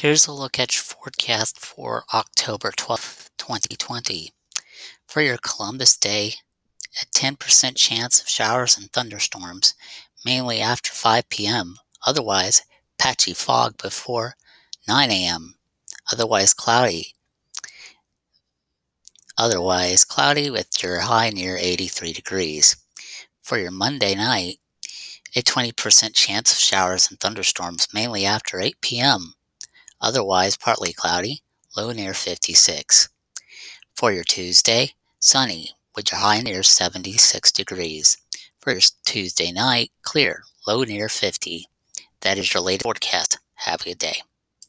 Here's a look at your forecast for October 12th, 2020. For your Columbus Day, a 10% chance of showers and thunderstorms, mainly after 5 p.m. Otherwise, patchy fog before 9 a.m. Otherwise, cloudy. Otherwise, cloudy with your high near 83 degrees. For your Monday night, a 20% chance of showers and thunderstorms, mainly after 8 p.m. Otherwise, partly cloudy, low near 56. For your Tuesday, sunny, with your high near 76 degrees. For your Tuesday night, clear, low near 50. That is your latest forecast. Have a good day.